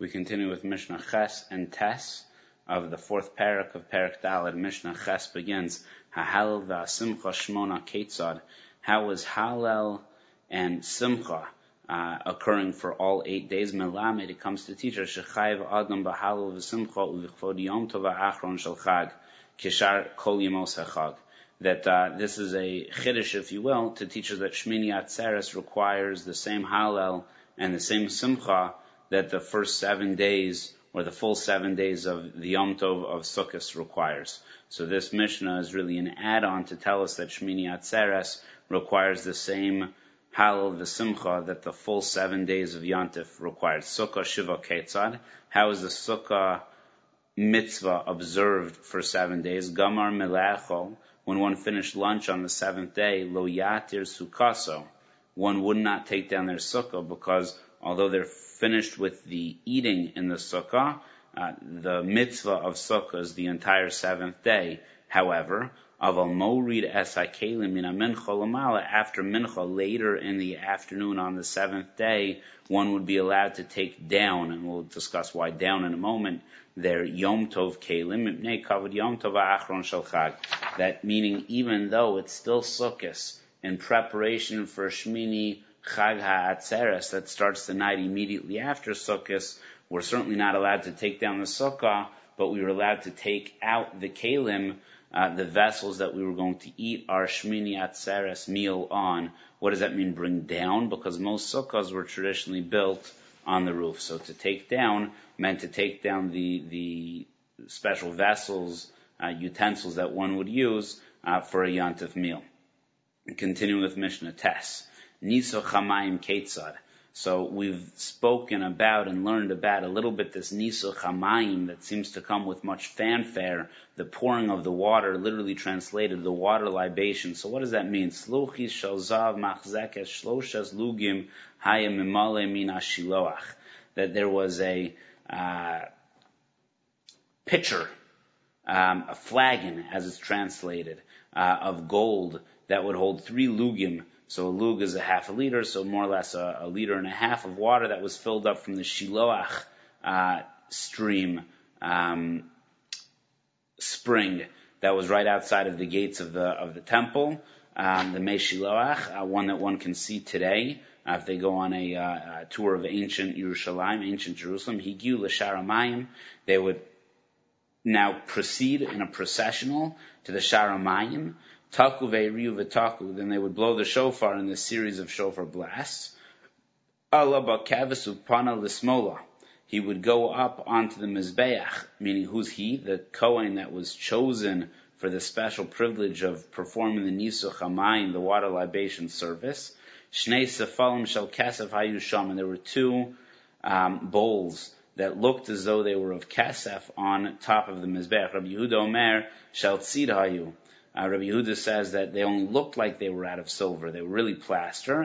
We continue with Mishnah Ches and Tes of the fourth parak of Parak Dalad. Mishnah Ches begins, Ha'halel v'asimcha shmona ketzad. How is Hallel and Simcha uh, occurring for all eight days? Melamed, it comes to teach us, Shechayv Adam b'Hallel v'Simcha u'v'chvod Yom Tov ha'achron shel Chag, kishar kol yemos ha'chag that uh, this is a chiddush, if you will, to teach us that Shmini Atzeres requires the same Hallel and the same Simcha that the first seven days or the full seven days of the Yom Tov of Sukkot requires. So this Mishnah is really an add-on to tell us that Shmini Atzeres requires the same Hallel the Simcha that the full seven days of Yontif requires. Sukkah Shiva Ketzad. How is the Sukkah mitzvah observed for seven days? Gamar Melechol. When one finished lunch on the seventh day, Lo Yatir Sukaso. One would not take down their sukkah because although they're finished with the eating in the sukkah, uh, the mitzvah of sukkah is the entire seventh day. However, aval morid esakelim min mincha after mincha later in the afternoon on the seventh day, one would be allowed to take down, and we'll discuss why down in a moment, their yom tov kelim kavod yom tov achron shel That meaning even though it's still sukkahs in preparation for Shmini Chag HaAtzeres that starts the night immediately after Sukkot, we're certainly not allowed to take down the Sukkah, but we were allowed to take out the Kalim, uh, the vessels that we were going to eat our Shmini Atzeres meal on. What does that mean, bring down? Because most Sukkahs were traditionally built on the roof. So to take down meant to take down the, the special vessels, uh, utensils that one would use uh, for a Yantif meal. Continuing with Mishnah Tess. Nisuch HaMayim Ketzad. So we've spoken about and learned about a little bit this Nisuch HaMayim that seems to come with much fanfare, the pouring of the water, literally translated, the water libation. So what does that mean? Sluchis Shalzav Machzekes Shloshas Lugim Hayim Mimale Mina Shiloach. That there was a uh, pitcher, um, a flagon, as it's translated, uh, of gold that would hold three lugim, so a lug is a half a liter, so more or less a, a liter and a half of water that was filled up from the Shiloach uh, stream um, spring that was right outside of the gates of the of the temple, um, the Mei Shiloach, uh, one that one can see today. Uh, if they go on a, uh, a tour of ancient Jerusalem, ancient Jerusalem, Higiu l'Sharamayim, they would now proceed in a processional to the Sharamayim, Taku ve'riu v'taku, then they would blow the shofar in this series of shofar blasts. Allah ba'kavisu pana l'smola. He would go up onto the Mizbeach, meaning who's he? The Kohen that was chosen for the special privilege of performing the Nisuch HaMayim, the water libation service. Shnei Sefalim Shel Kesef Hayusham, and there were two um, bowls that looked as though they were of Kesef on top of the Mizbeach. Rabbi Yehuda Omer Shel Tzid Hayu. Uh, Rabbi Yehuda says that they only looked like they were out of silver. They were really plaster.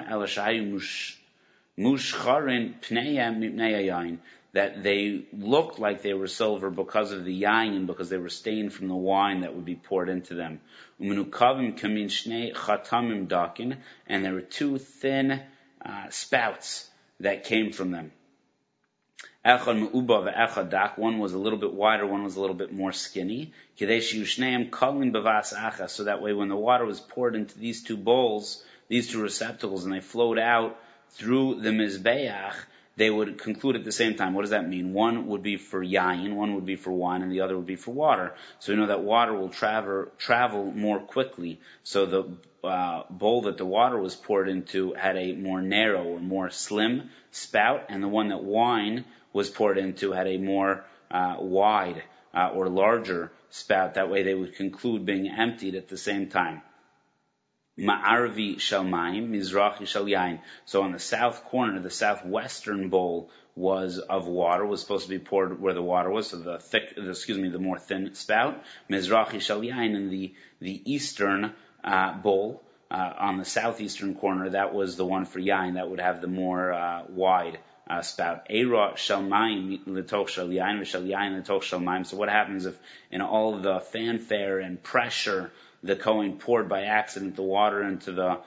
That they looked like they were silver because of the yayin, because they were stained from the wine that would be poured into them. And there were two thin uh, spouts that came from them. Echad me'uba ve'echad dak. One was a little bit wider, one was a little bit more skinny. Acha. So that way when the water was poured into these two bowls, these two receptacles, and they flowed out through the mizbeach, they would conclude at the same time. What does that mean? One would be for yayin, one would be for wine, and the other would be for water. So we know that water will travel, travel more quickly. So the uh, bowl that the water was poured into had a more narrow or more slim spout, and the one that wine was poured into had a more uh, wide uh, or larger spout. That way they would conclude being emptied at the same time. Ma'arvi shalmayim, mizrachi shal yain. So on the south corner, the southwestern bowl was of water, was supposed to be poured where the water was, so the thick, excuse me, the more thin spout. Mizrachi shal yain, and the, the eastern uh, bowl uh, on the southeastern corner, that was the one for yain, that would have the more uh, wide uh, spout. Eira shalmayim letoch shal yain v'shal yain letoch shalmayim. So what happens if in all the fanfare and pressure the Kohen poured by accident the water into the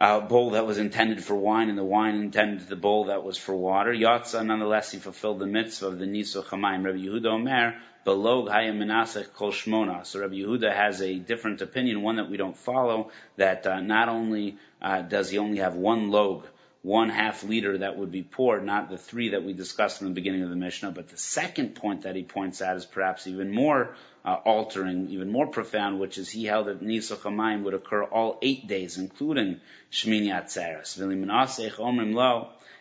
uh, bowl that was intended for wine and the wine intended the bowl that was for water. Yatza, nonetheless, he fulfilled the mitzvah of the Nisuch Hamayim. Rabbi Yehuda Omer, Belog Menasech Kol Shmona. So Rabbi Yehuda has a different opinion, one that we don't follow, that uh, not only uh, does he only have one log, one half liter that would be poured, not the three that we discussed in the beginning of the Mishnah, but the second point that he points out is perhaps even more uh, altering, even more profound, which is he held that Nisuch Hamayim would occur all eight days, including Shmini Atzeres.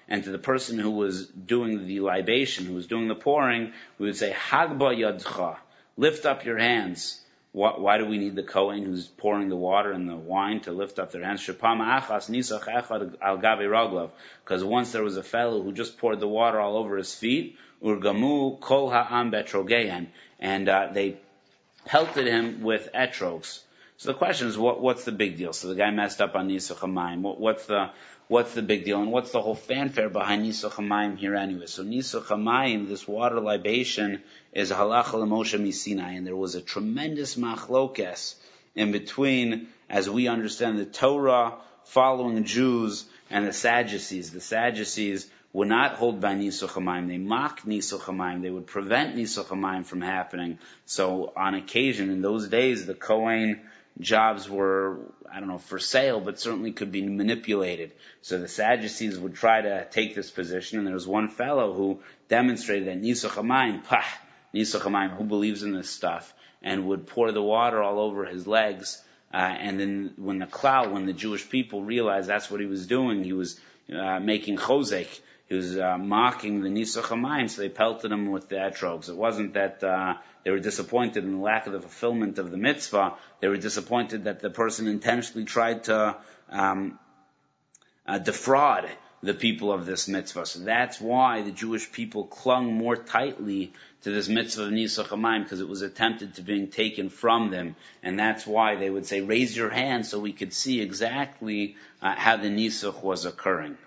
And to the person who was doing the libation, who was doing the pouring, we would say, Hagba Yadcha, lift up your hands. Why, do we need the Kohen who's pouring the water and the wine to lift up their hands? Because once there was a fellow who just poured the water all over his feet, urgamu kol ha'am and uh, they pelted him with etrogs. So the question is, what, what's the big deal? So the guy messed up on Nisuch HaMayim. What, what's the, what's the big deal? And what's the whole fanfare behind Nisuch HaMayim here anyway? So Nisuch HaMayim, this water libation, is halacha l'moshe misinai, and there was a tremendous machlokes in between, as we understand the Torah following Jews and the Sadducees. The Sadducees would not hold by Nisuch HaMayim. They mock Nisuch HaMayim. They would prevent Nisuch HaMayim from happening. So on occasion, in those days, the Kohen jobs were, I don't know, for sale, but certainly could be manipulated. So the Sadducees would try to take this position, and there was one fellow who demonstrated that Nisuch HaMayim, pah, Nisuch who believes in this stuff, and would pour the water all over his legs, uh, and then when the cloud, when the Jewish people realized that's what he was doing, he was uh, making chozek, he was uh, mocking the HaMayim, so they pelted him with the etrogs. It wasn't that uh, they were disappointed in the lack of the fulfillment of the mitzvah. They were disappointed that the person intentionally tried to um, uh, defraud the people of this mitzvah. So that's why the Jewish people clung more tightly to this mitzvah of HaMayim because it was attempted to being taken from them. And that's why they would say, raise your hand so we could see exactly uh, how the Nisuch was occurring.